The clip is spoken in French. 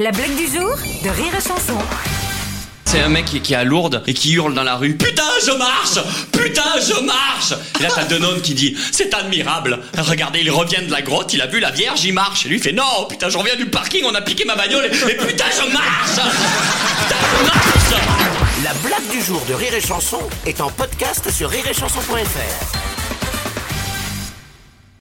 La blague du jour de Rire et Chanson. C'est un mec qui, est à Lourdes et qui hurle dans la rue Putain, je marche Putain, je marche Et là, t'as Denon qui dit C'est admirable. Regardez, il revient de la grotte, il a vu la Vierge, il marche. Et lui il fait Non, putain, je reviens du parking, on a piqué ma bagnole et, putain, je marche Putain, je marche La blague du jour de Rire et Chanson est en podcast sur rireetchanson.fr.